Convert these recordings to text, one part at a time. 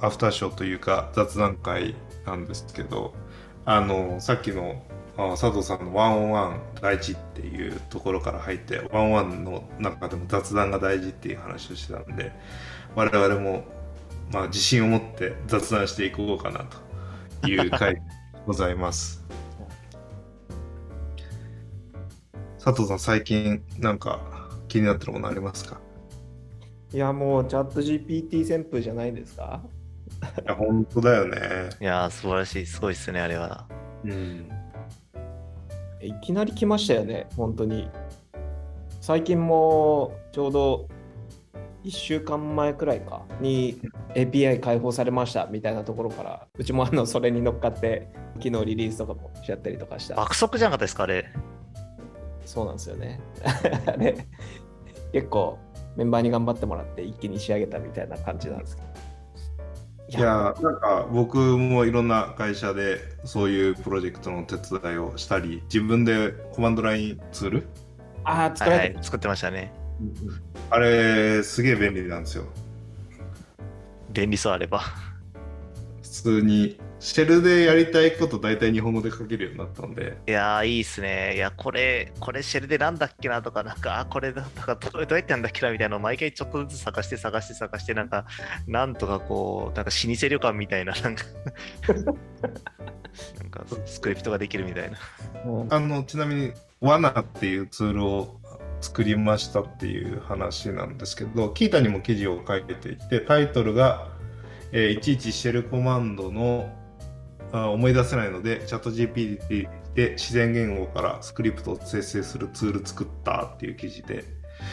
のアフターショーというか雑談会なんですけど、あの、さっきのあ佐藤さんのワンオンワン大事っていうところから入って、ワンオンワンの中でも雑談が大事っていう話をしてたんで、我々も、まあ、自信を持って雑談していこうかなという回でございます。佐藤さん、最近なんか気になってるものありますか？いや、もうチャット GPT 旋風じゃないですか？いや、本当だよね。いや素晴らしい。すごいっすね、あれは。うん。いきなり来ましたよね、本当に。最近もちょうど1週間前くらいかに API 開放されましたみたいなところからうちもあのそれに乗っかって昨日リリースとかもしちゃったりとかした爆速じゃなかったですかあれそうなんですよね あれ結構メンバーに頑張ってもらって一気に仕上げたみたいな感じなんですけどいやなんか僕もいろんな会社でそういうプロジェクトの手伝いをしたり自分でコマンドラインツール？ああ作られて、はい、作ってましたね、あれすげえ便利なんですよ。便利そうあれば。普通にシェルでやりたいこと大体日本語で書けるようになったんで。いやー、いいっすね。いや、これ、これシェルでなんだっけなとか、なんか、あ、これだったか、どうやってやんだっけなみたいなのを毎回ちょっとずつ探して探して探して、なんか、なんとかこう、なんか老舗旅館みたいな、なんか なんかスクリプトができるみたいな。あの、ちなみに、罠っていうツールを作りましたっていう話なんですけど、キータにも記事を書いていて、タイトルが、えー、いちいちシェルコマンドの思い出せないので、チャット GPT で自然言語からスクリプトを生成するツール作ったっていう記事で、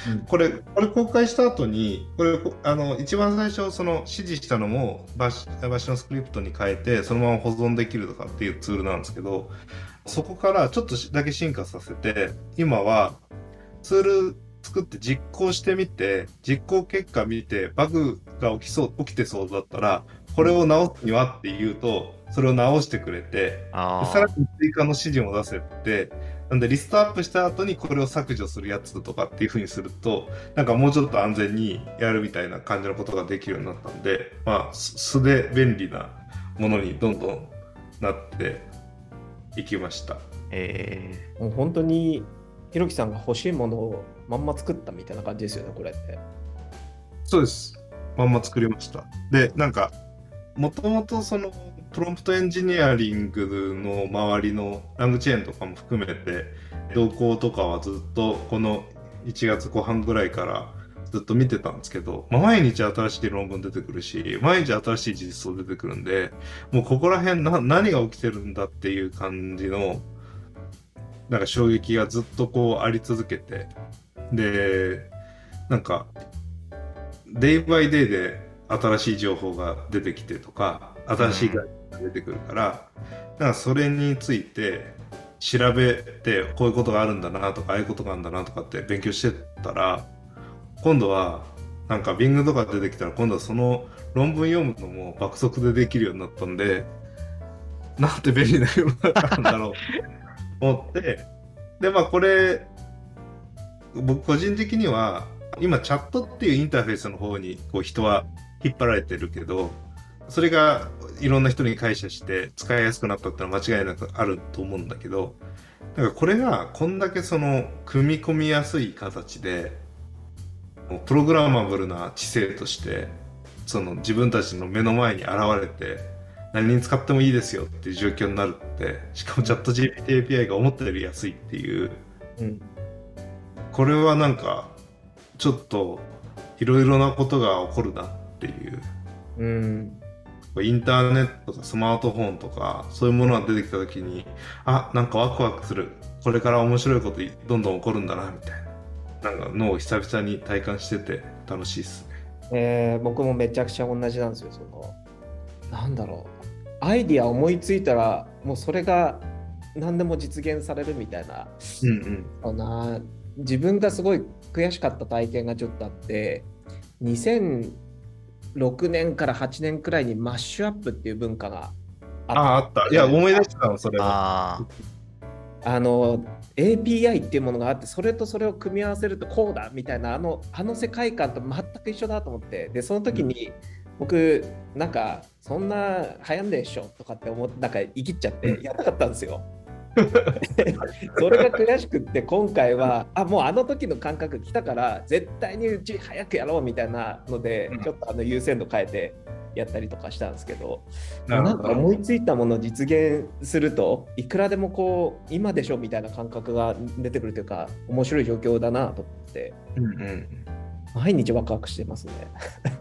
うん、これ、これ公開した後に、これ、あの、一番最初、その指示したのもバシ、バシのスクリプトに変えて、そのまま保存できるとかっていうツールなんですけど、そこからちょっとだけ進化させて、今はツール作って実行してみて、実行結果見て、バグが起きそう、起きてそうだったら、これを直すにはっていうと、それを直してくれて、さらに追加の指示も出せて、なんでリストアップした後にこれを削除するやつとかっていう風にすると、なんかもうちょっと安全にやるみたいな感じのことができるようになったんで、まあ、素で便利なものにどんどんなっていきました。えー、もう本当にひろきさんが欲しいものをまんま作ったみたいな感じですよね、これって。そうです。まんま作りました。で、なんか、もともとそのプロンプトエンジニアリングの周りのラングチェーンとかも含めて動向とかはずっとこの1月後半ぐらいからずっと見てたんですけど、まあ、毎日新しい論文出てくるし、毎日新しい事実装出てくるんで、もうここら辺な何が起きてるんだっていう感じの、なんか衝撃がずっとこうあり続けて、で、なんか、デイバイデイで新しい情報が出てきてとか、新しい概念が出てくるから、だからそれについて調べて、こういうことがあるんだなとか、ああいうことがあるんだなとかって勉強してたら、今度は、なんか Bing とか出てきたら、今度はその論文読むのも爆速でできるようになったんで、なんて便利な世の中なんだろう。と思って、で、まあこれ、僕個人的には、今チャットっていうインターフェースの方にこう人は引っ張られてるけど、それがいろんな人に解釈して使いやすくなったってのは間違いなくあると思うんだけど、だからこれがこんだけその組み込みやすい形で、プログラマブルな知性として、その自分たちの目の前に現れて、何に使ってもいいですよっていう状況になるって、しかもチャット GPT API が思ったより安いっていう、うん、これはなんか、ちょっといろいろなことが起こるなっていう。うんインターネットとかスマートフォンとか、そういうものが出てきたときに、あ、なんかワクワクする。これから面白いことどんどん起こるんだな、みたいな。なんか脳を久々に体感してて楽しいっすね。えー、僕もめちゃくちゃ同じなんですよ、その。なんだろう。アイディア思いついたら、もうそれが何でも実現されるみたいな。うんうん。な自分がすごい悔しかった体験がちょっとあって、2000 6年から8年くらいにマッシュアップっていう文化があった。ああった。いや、思い出したの、それは。あの API っていうものがあってそれとそれを組み合わせるとこうだみたいなあのあの世界観と全く一緒だと思ってでその時に僕なんかそんな流行んででしょとかって思ってなんか生きっちゃってうんやらなかったんですよ。それが悔しくって今回はあもうあの時の感覚来たから絶対にうち早くやろうみたいなので、うん。ちょっとあの優先度変えてやったりとかしたんですけど。なんか思いついたものを実現するといくらでもこう今でしょみたいな感覚が出てくるというか面白い状況だなと思って。うんうん。毎日ワクワクしてますね。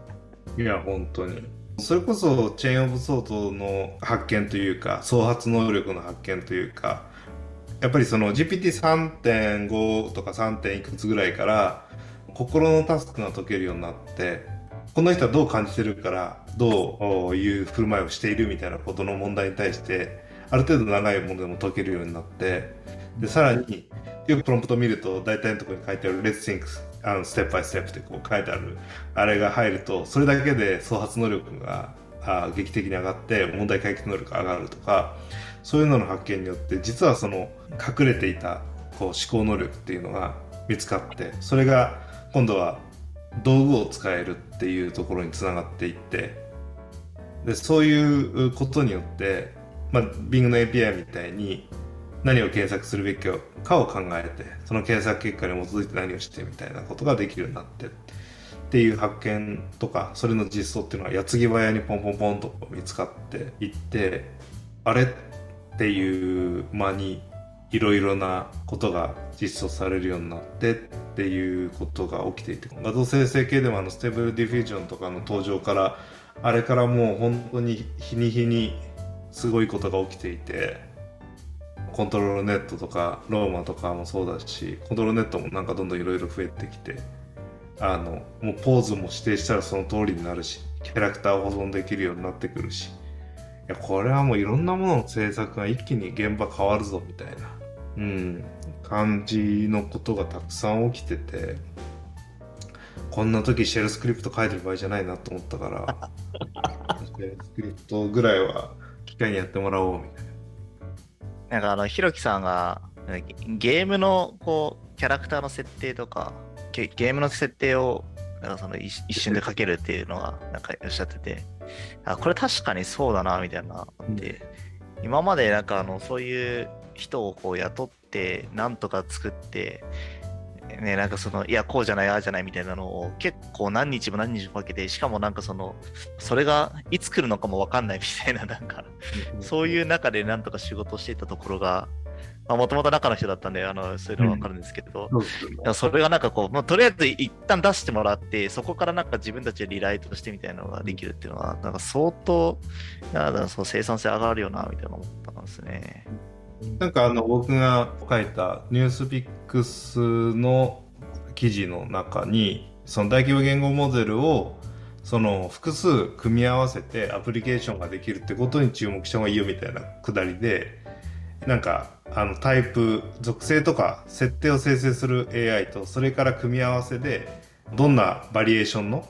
いや、本当に。それこそ、チェーン・オブ・ソートの発見というか、創発能力の発見というか、やっぱりその GPT3.5 とか 3. いくつぐらいから、心のタスクが解けるようになって、この人はどう感じてるから、どういう振る舞いをしているみたいなことの問題に対して、ある程度長いものでも解けるようになって、で、さらに、よくプロンプト見ると、大体のところに書いてある、Let's think あのステップバイステップってこう書いてある、あれが入ると、それだけで創発能力があ劇的に上がって、問題解決能力が上がるとか、そういうのの発見によって、実はその隠れていたこう思考能力っていうのが見つかって、それが今度は道具を使えるっていうところにつながっていって、でそういうことによって、まあ、Bing の API みたいに何を検索するべきかを考えてその検索結果に基づいて何をしてみたいなことができるようになってっていう発見とかそれの実装っていうのは矢継ぎ早にポンポンポンと見つかっていってあれっていう間にいろいろなことが実装されるようになってっていうことが起きていて画像生成系でもあの Stable Diffusion とかの登場からあれからもう本当に日に日にすごいことが起きていてコントロールネットとかローマとかもそうだしコントロールネットもなんかどんどんいろいろ増えてきてあのもうポーズも指定したらその通りになるしキャラクターを保存できるようになってくるしいやこれはもういろんなものの制作が一気に現場変わるぞみたいな、うん、感じのことがたくさん起きててこんな時シェルスクリプト書いてる場合じゃないなと思ったから シェルスクリプトぐらいは機械にやってもらおうみたいな。なんかあの、ひろきさんが、ゲームのこう、キャラクターの設定とか、ゲゲームの設定を、なんかその一一瞬で書けるっていうのが、なんかおっしゃってて、あ、これ確かにそうだな、みたいな、で、今までなんかあの、そういう人をこう雇って、なんとか作って、ね、なんかその、いや、こうじゃない、ああじゃないみたいなのを結構何日も何日もかけて、しかもなんかその、それがいつ来るのかもわかんないみたいな、なんか、そういう中でなんとか仕事をしていたところが、もともと中の人だったんで、あのそういうのはわかるんですけど、そうですよねいやそれがなんかこう、まあ、とりあえず一旦出してもらって、そこからなんか自分たちでリライトしてみたいなのができるっていうのは、なんか相当、なんかそう生産性上がるよな、みたいな思ったんですね。なんかあの僕が書いたニュースピックスの記事の中にその大規模言語モデルをその複数組み合わせてアプリケーションができるってことに注目した方がいいよみたいなくだりでなんかあのタイプ属性とか設定を生成する AI とそれから組み合わせでどんなバリエーションの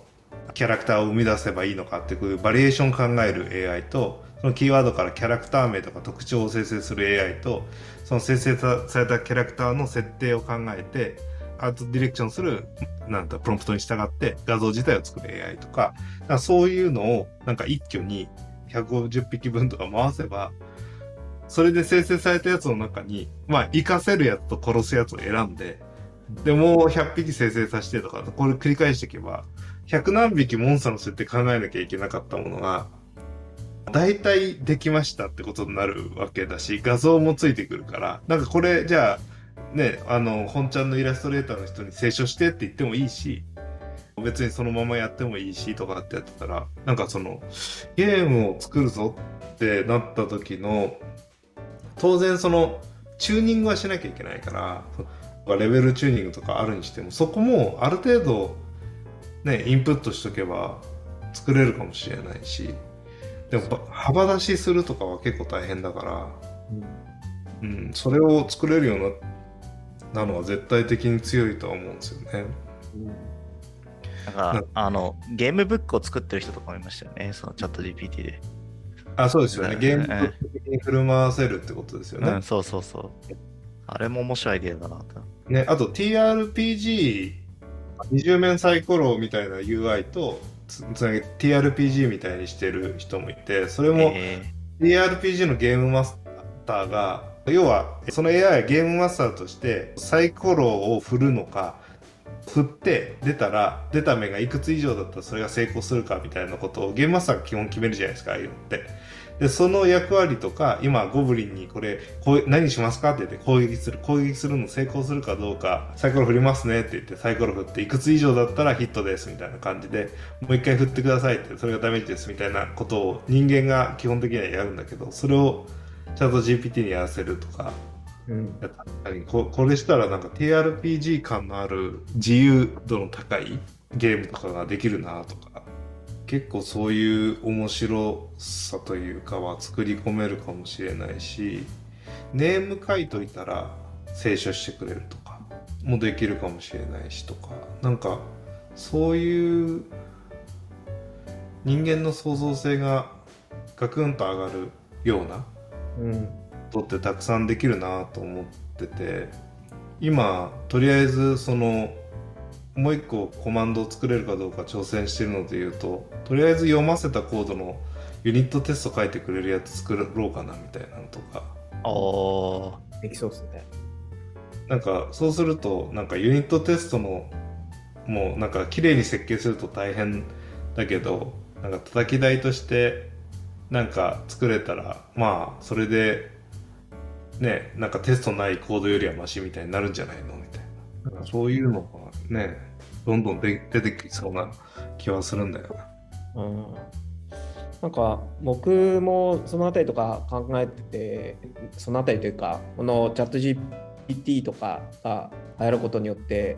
キャラクターを生み出せばいいのかっていうバリエーションを考える AI とそのキーワードからキャラクター名とか特徴を生成する AI とその生成されたキャラクターの設定を考えてアートディレクションするなんだプロンプトに従って画像自体を作る AI とかかそういうのをなんか一挙に150匹分とか回せばそれで生成されたやつの中にまあ活かせるやつと殺すやつを選んででもう100匹生成させてとかこれ繰り返していけば100何匹モンスターの設定考えなきゃいけなかったものが大体できましたってことになるわけだし画像もついてくるから。なんかこれじゃあねあの本ちゃんのイラストレーターの人に清書してって言ってもいいし別にそのままやってもいいしとかってやってたらなんかそのゲームを作るぞってなった時の当然そのチューニングはしなきゃいけないからレベルチューニングとかあるにしてもそこもある程度ねインプットしとけば作れるかもしれないしでもば幅出しするとかは結構大変だから、うん、それを作れるようななのは絶対的に強いとは思うんですよね。なんか、うんあの、ゲームブックを作ってる人とかもいましたよね、そのチャット GPT で。あそうですよね。うんゲーム的に振る舞わせるってことですよね。うん、そうそうそう。あれも面白いアイデアだなと。ねあと TRPG 二重面サイコロみたいな UI とつつなげ TRPG みたいにしてる人もいてそれもえ TRPG のゲームマスターが要はその AI はゲームマスターとしてサイコロを振るのか振って出たら出た目がいくつ以上だったらそれが成功するかみたいなことをゲームマスターが基本決めるじゃないですかああいうのって。でその役割とか今ゴブリンにこれこう何しますかって言って攻撃する。攻撃するの成功するかどうかサイコロ振りますねって言ってサイコロ振っていくつ以上だったらヒットですみたいな感じでもう一回振ってくださいってそれがダメージですみたいなことを人間が基本的にはやるんだけどそれをちゃんと GPT にやらせるとかうん。やったりここれしたらなんか TRPG 感のある自由度の高いゲームとかができるなとか結構そういう面白さというかは作り込めるかもしれないしネーム書いといたら清書してくれるとかもできるかもしれないしとかなんかそういう人間の創造性がガクンと上がるようなうん。ことってたくさんできるなと思ってて今とりあえずそのもう一個コマンドを作れるかどうか挑戦してるので言うととりあえず読ませたコードのユニットテスト書いてくれるやつ作ろうかなみたいなのとか。ー、おできそうですね。なんかそうするとなんかユニットテストのもうなんか綺麗に設計すると大変だけどなんか叩き台としてなんか作れたらまあそれでねなんかテストないコードよりはマシみたいになるんじゃないのみたいな。そういうのがねどんどんで出てきそうな気はするんだよな。うんなんか僕もそのあたりとか考えててそのあたりというかこのチャット GPT とかが流行ることによって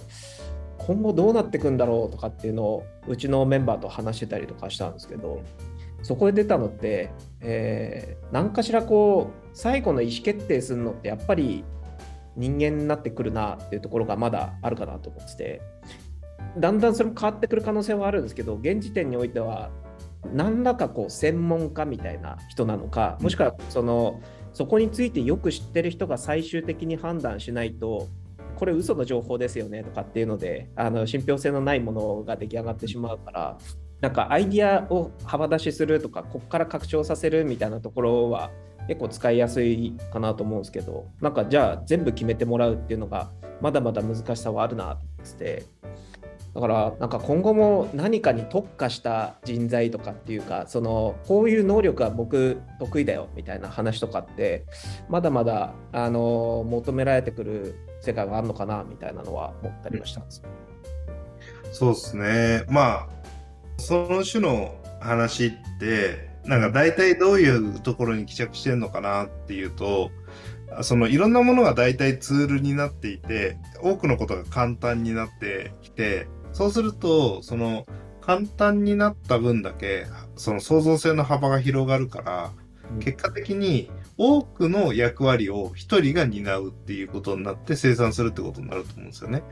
今後どうなっていくんだろうとかっていうのをうちのメンバーと話してたりとかしたんですけどそこで出たのって、えー何かしらこう最後の意思決定するのってやっぱり人間になってくるなっていうところがまだあるかなと思ってて。だんだんそれも変わってくる可能性はあるんですけど現時点においては何らかこう専門家みたいな人なのかもしくはそのそこについてよく知ってる人が最終的に判断しないとこれ嘘の情報ですよねとかっていうのであの信憑性のないものが出来上がってしまうからなんかアイディアを幅出しするとかここから拡張させるみたいなところは結構使いやすいかなと思うんですけどなんかじゃあ全部決めてもらうっていうのがまだまだ難しさはあるなってだからなんか今後も何かに特化した人材とかっていうかそのこういう能力は僕得意だよみたいな話とかってまだまだあの求められてくる世界があるのかなみたいなのは思ったりはしたんです。そうですね。まあ、その種の話って、なんか大体どういうところに帰着してるのかなっていうと、そのいろんなものが大体ツールになっていて、多くのことが簡単になってきて、そうすると、その簡単になった分だけ、その創造性の幅が広がるから、結果的に多くの役割を一人が担うっていうことになって生産するってことになると思うんですよね。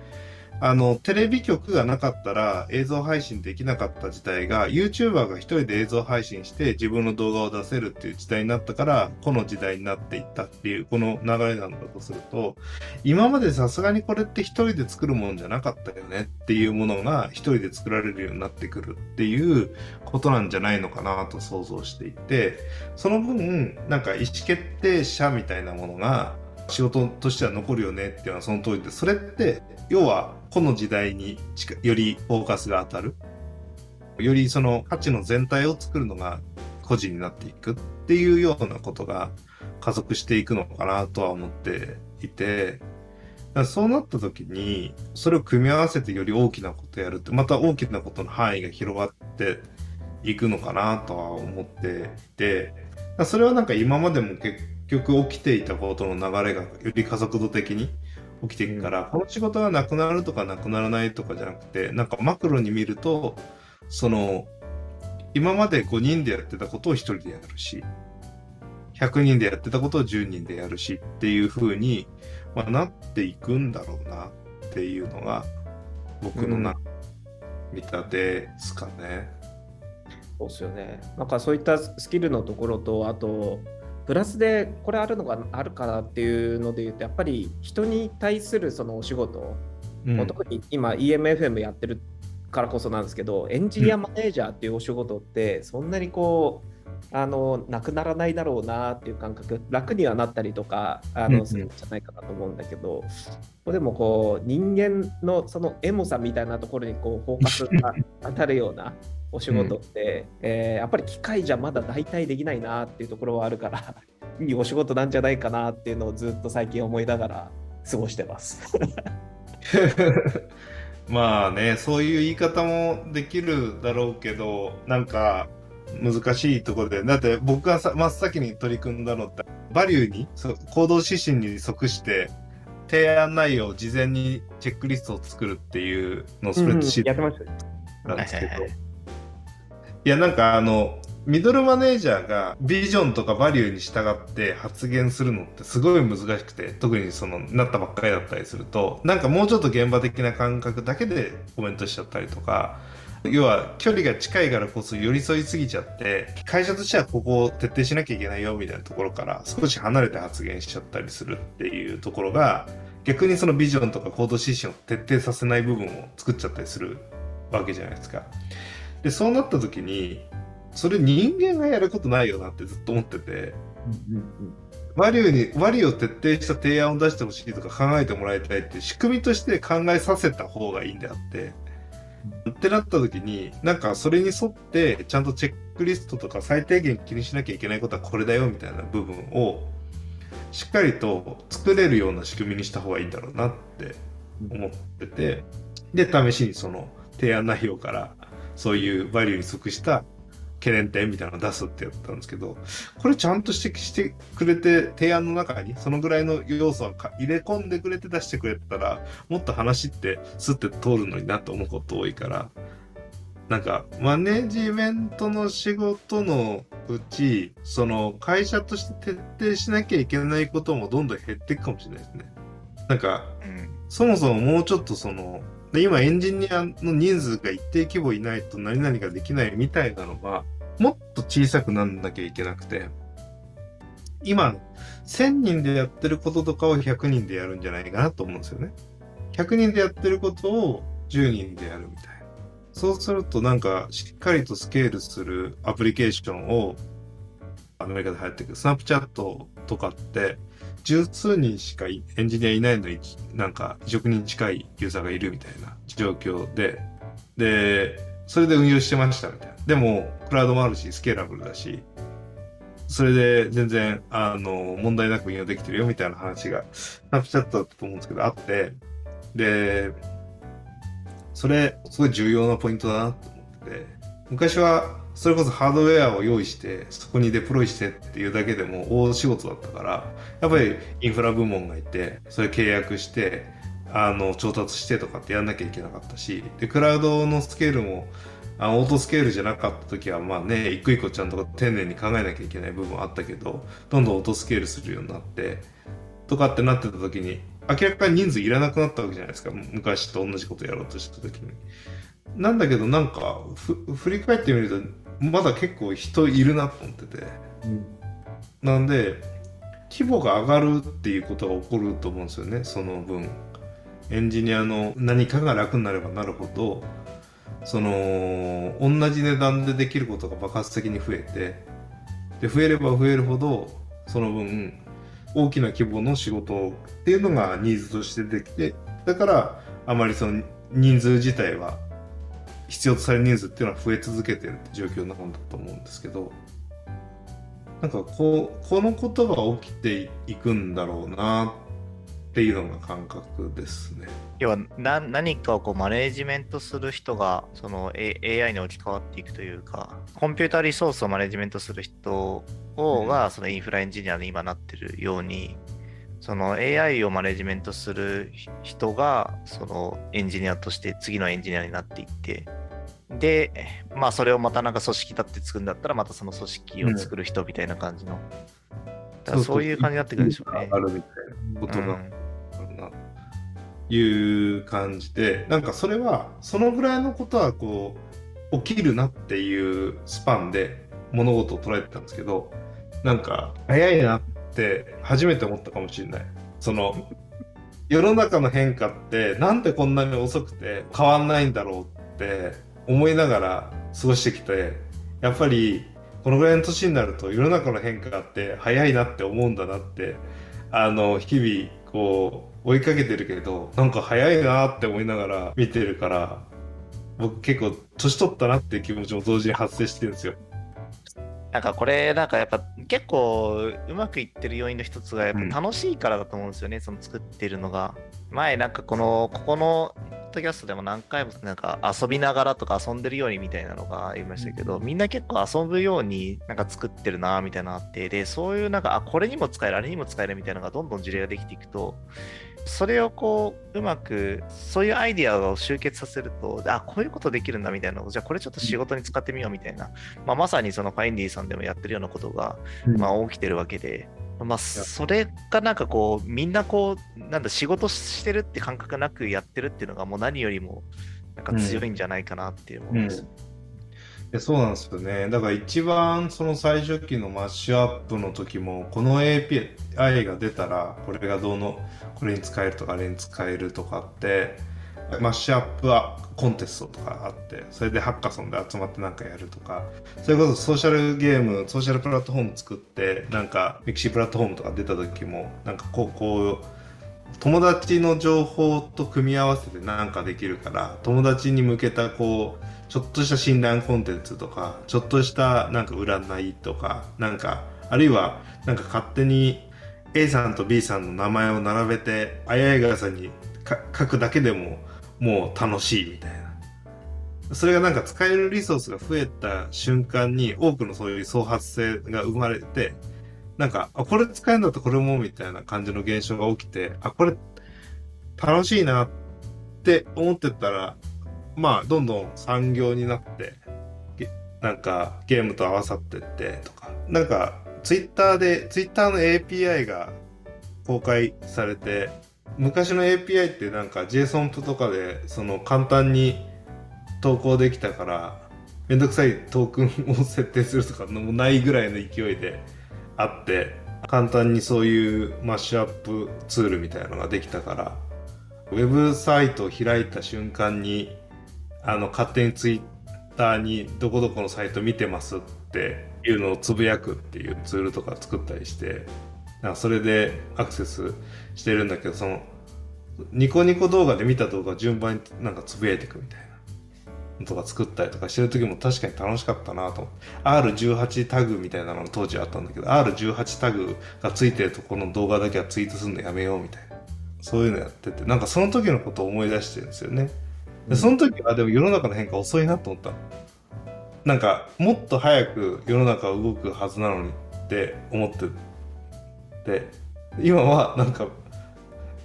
あの、テレビ局がなかったら映像配信できなかった時代が YouTuber が一人で映像配信して自分の動画を出せるっていう時代になったからこの時代になっていったっていうこの流れなんだとすると今までさすがにこれって一人で作るもんじゃなかったよねっていうものが一人で作られるようになってくるっていうことなんじゃないのかなと想像していてその分なんか意思決定者みたいなものが仕事としては残るよねっていうのはその通りでそれって要はこの時代によりフォーカスが当たる。よりその価値の全体を作るのが個人になっていくっていうようなことが加速していくのかなとは思っていてそうなった時にそれを組み合わせてより大きなことやるってまた大きなことの範囲が広がっていくのかなとは思っていてそれはなんか今までも結局起きていたことの流れがより加速度的に起きていくから、この仕事がなくなるとかなくならないとかじゃなくてなんかマクロに見るとその今まで5人でやってたことを1人でやるし100人でやってたことを10人でやるしっていう風に、まあ、なっていくんだろうなっていうのが僕のな、見立てですかね。そうですよね。なんかそういったスキルのところと、あと、プラスでこれあるのがあるかなっていうので言うと、やっぱり人に対するそのお仕事うん。特に今 EMFM やってるからこそなんですけど、エンジニアマネージャーっていうお仕事って、そんなにこう、あのなくならないだろうなっていう感覚、楽にはなったりとかあうんうん。のするんじゃないかなと思うんだけど、ここでもこう人間のそのエモさみたいなところにこうフォーカスが当たるようなお仕事って、えーやっぱり機械じゃまだ代替できないなっていうところはあるから、いいお仕事なんじゃないかなっていうのをずっと最近思いながら過ごしてます。まあね、そういう言い方もできるだろうけど、なんか難しいところで、だって僕がさ真っ先に取り組んだのって、バリューに、行動指針に即して、提案内容を事前にチェックリストを作るっていうのをスプレッドシートやってましたね。なんですけど、はいはいはいいや、なんかあの、ミドルマネージャーがビジョンとかバリューに従って発言するのってすごい難しくて、特にその、なったばっかりだったりすると、なんかもうちょっと現場的な感覚だけでコメントしちゃったりとか、要は距離が近いからこそ寄り添いすぎちゃって、会社としてはここを徹底しなきゃいけないよみたいなところから少し離れて発言しちゃったりするっていうところが、逆にそのビジョンとか行動指針を徹底させない部分を作っちゃったりするわけじゃないですか。で、そうなった時に、それ人間がやることないよなってずっと思ってて、バリューに、バリューを徹底した提案を出してほしいとか考えてもらいたいって仕組みとして考えさせた方がいいんであって、ってなった時に、なんかそれに沿ってちゃんとチェックリストとか最低限気にしなきゃいけないことはこれだよみたいな部分をしっかりと作れるような仕組みにした方がいいんだろうなって思ってて、で、試しにその提案内容からそういうバリューに即した懸念点みたいなのを出すってやったんですけど、これちゃんと指摘してくれて、提案の中にそのぐらいの要素をか入れ込んでくれて出してくれたら、もっと話ってスッて通るのになと思うこと多いから、なんか、マネジメントの仕事のうち、その会社として徹底しなきゃいけないこともどんどん減っていくかもしれないですね。なんか、うんそもそももうちょっとその、で今エンジニアの人数が一定規模いないと何々ができないみたいなのが、もっと小さくなんなきゃいけなくて、今、1000人でやってることとかを100人でやるんじゃないかなと思うんですよね。100人でやってることを10人でやるみたいな。そうするとなんかしっかりとスケールするアプリケーションをアメリカで流行ってくるスナップチャットとかって十数人しかエンジニアいないのになんか1億人近いユーザーがいるみたいな状況で。でそれで運用してましたみたいな。でもクラウドもあるしスケーラブルだし。それで全然あの問題なく運用できてるよみたいな話がスナップチャットだったと思うんですけどあって。でそれすごい重要なポイントだなと思ってて。昔はそれこそハードウェアを用意してそこにデプロイしてっていうだけでも大仕事だったからやっぱりインフラ部門がいてそれ契約してあの調達してとかってやんなきゃいけなかったしでクラウドのスケールもあオートスケールじゃなかった時はまあね一個一個ちゃんと丁寧に考えなきゃいけない部分あったけどどんどんオートスケールするようになってとかってなってた時に明らかに人数いらなくなったわけじゃないですか昔と同じことやろうとした時に。なんだけどなんかふ振り返ってみるとまだ結構人いるなと思ってて。なんで規模が上がるっていうことが起こると思うんですよねその分。エンジニアの何かが楽になればなるほどその同じ値段でできることが爆発的に増えてで増えれば増えるほどその分大きな規模の仕事っていうのがニーズとしてできてだからあまりその人数自体は必要とされる人数っていうのは増え続けてるって状況なんだと思うんですけどなんかこうこのことが起きていくんだろうなっていうのが感覚ですね。要はな何かをこうマネージメントする人がその、A、AI に置き換わっていくというかコンピューターリソースをマネジメントする人を、うんがそのインフラエンジニアに今なってるようにその AI をマネジメントする人がそのエンジニアとして次のエンジニアになっていってでまあそれをまたなんか組織立って作るんだったらまたその組織を作る人みたいな感じの、だからそういう感じになってくるんでしょうね。あるみたいなことがうん。いう感じで、なんかそれはそのぐらいのことはこう起きるなっていうスパンで物事を捉えてたんですけどなんか早いなってって初めて思ったかもしれないその世の中の変化ってなんでこんなに遅くて変わんないんだろうって思いながら過ごしてきてやっぱりこのぐらいの年になると世の中の変化って早いなって思うんだなってあの日々こう追いかけてるけどなんか早いなって思いながら見てるから僕結構年取ったなっていう気持ちも同時に発生してるんですよ。なんかこれ、なんかやっぱ結構うまくいってる要因の一つがやっぱ楽しいからだと思うんですよね、その作ってるのが。前なんかこの、ここのドキャストでも何回もなんか遊びながらとか遊んでるようにみたいなのが言いましたけど、みんな結構遊ぶようになんか作ってるなみたいなのあって、で、そういうなんか、あ、これにも使える、あれにも使えるみたいなのがどんどん事例ができていくと、それをこう、うまく、そういうアイディアを集結させると、あ、こういうことできるんだみたいなじゃあこれちょっと仕事に使ってみようみたいな、まあ、まさにそのファインディさんでもやってるようなことが、まあ、起きてるわけで、まあ、それがなんかこう、みんなこう、なんだ、仕事してるって感覚なくやってるっていうのが、もう何よりも、なんか強いんじゃないかなっていう思います。うんやそうなんですよね。だから一番その最初期のマッシュアップの時も、この API が出たら、これがどの、これに使えるとか、あれに使えるとかって、マッシュアップはコンテストとかあって、それでハッカソンで集まってなんかやるとか、それこそソーシャルゲーム、ソーシャルプラットフォーム作って、なんか mixi プラットフォームとか出た時も、なんかこう、こう、友達の情報と組み合わせてなんかできるから、友達に向けたこう、ちょっとした診断コンテンツとか、ちょっとしたなんか占いとか、なんか、あるいはなんか勝手に A さんと B さんの名前を並べて、あやいがさんに書くだけでももう楽しいみたいな。それがなんか使えるリソースが増えた瞬間に多くのそういう創発性が生まれて、なんか、あ、これ使えるんだったらこれもみたいな感じの現象が起きて、あ、これ楽しいなって思ってたら、まあ、どんどん産業になって、なんかゲームと合わさってってとか、なんかツイッターで、ツイッターの API が公開されて、昔の API ってなんか JSON とかでその簡単に投稿できたから、めんどくさいトークンを設定するとかもないぐらいの勢いであって、簡単にそういうマッシュアップツールみたいなのができたから、ウェブサイトを開いた瞬間にあの勝手にツイッターにどこどこのサイト見てますっていうのをつぶやくっていうツールとか作ったりしてなんかそれでアクセスしてるんだけどそのニコニコ動画で見た動画を順番になんかつぶやいていくみたいなとか作ったりとかしてる時も確かに楽しかったなと R18 タグみたいなのが当時あったんだけど R18 タグがついてるとこの動画だけはツイートするのやめようみたいな。そういうのやっててなんかその時のことを思い出してるんですよね。でその時はでも世の中の変化遅いなと思った。なんかもっと早く世の中は動くはずなのにって思ってて今はなんか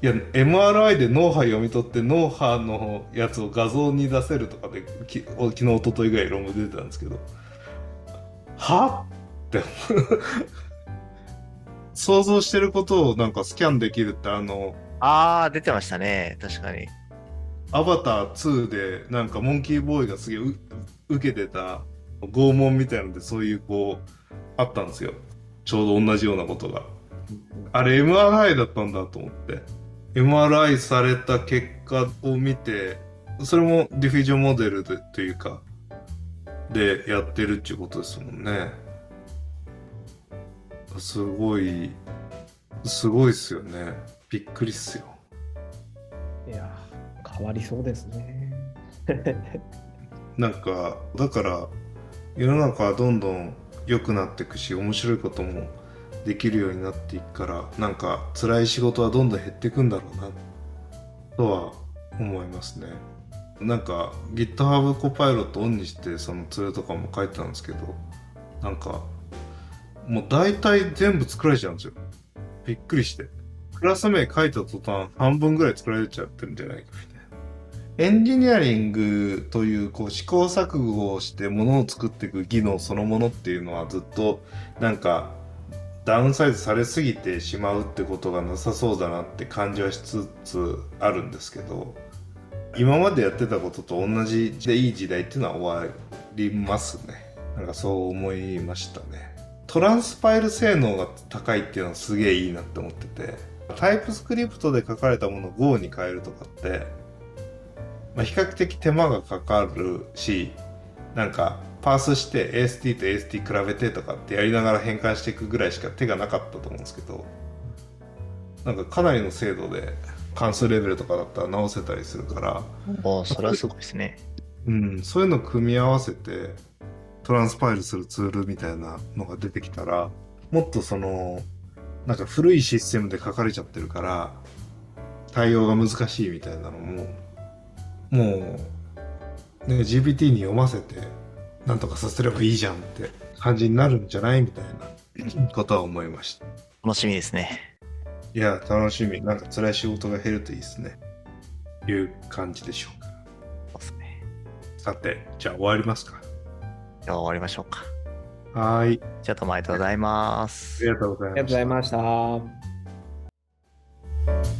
いや MRI で脳波読み取って脳波のやつを画像に出せるとかでき昨日一昨日ぐらい論文出てたんですけどはって 想像してることをなんかスキャンできるってあのああ出てましたね。確かに。アバター2でなんかモンキーボーイがすげえ受けてた拷問みたいなのでそういうこうあったんですよ。ちょうど同じようなことがあれ MRI だったんだと思って。MRI された結果を見てそれもディフュージョンモデルでというかでやってるっていうことですもんね。すごいすごいっすよね。びっくりっすよ。いや変わりそうですね。なんかだから世の中はどんどん良くなっていくし面白いこともできるようになっていくからなんか辛い仕事はどんどん減っていくんだろうなとは思いますね。なんか GitHub コパイロットオンにしてそのツールとかも書いてたんですけどなんかもう大体全部作られちゃうんですよ。びっくりして。クラス名書いた途端半分ぐらい作られちゃってるんじゃないかみたいな。エンジニアリングというこう試行錯誤をしてものを作っていく技能そのものっていうのはずっとなんかダウンサイズされすぎてしまうってことがなさそうだなって感じはしつつあるんですけど今までやってたことと同じでいい時代っていうのは終わりますね。なんかそう思いましたね。トランスパイル性能が高いっていうのはすげえいいなって思っててタイプスクリプトで書かれたものを Go に変えるとかって、まあ、比較的手間がかかるし、なんかパースして AST と AST 比べてとかってやりながら変換していくぐらいしか手がなかったと思うんですけど、なんかかなりの精度で関数レベルとかだったら直せたりするから、おーそれはすごいですね。うん、そういうの組み合わせてトランスパイルするツールみたいなのが出てきたらもっとそのなんか古いシステムで書かれちゃってるから対応が難しいみたいなのももう、ね、GPT に読ませてなんとかさせればいいじゃんって感じになるんじゃないみたいなことは思いました。楽しみですね。いや、楽しみ。なんか辛い仕事が減るといいですね。いう感じでしょうか。そうですね。さて、じゃあ終わりますか。じゃあ終わりましょうか。はーい。じゃあどうもありがとうございますあり。がとうございありがとうございました。ました。